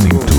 listening.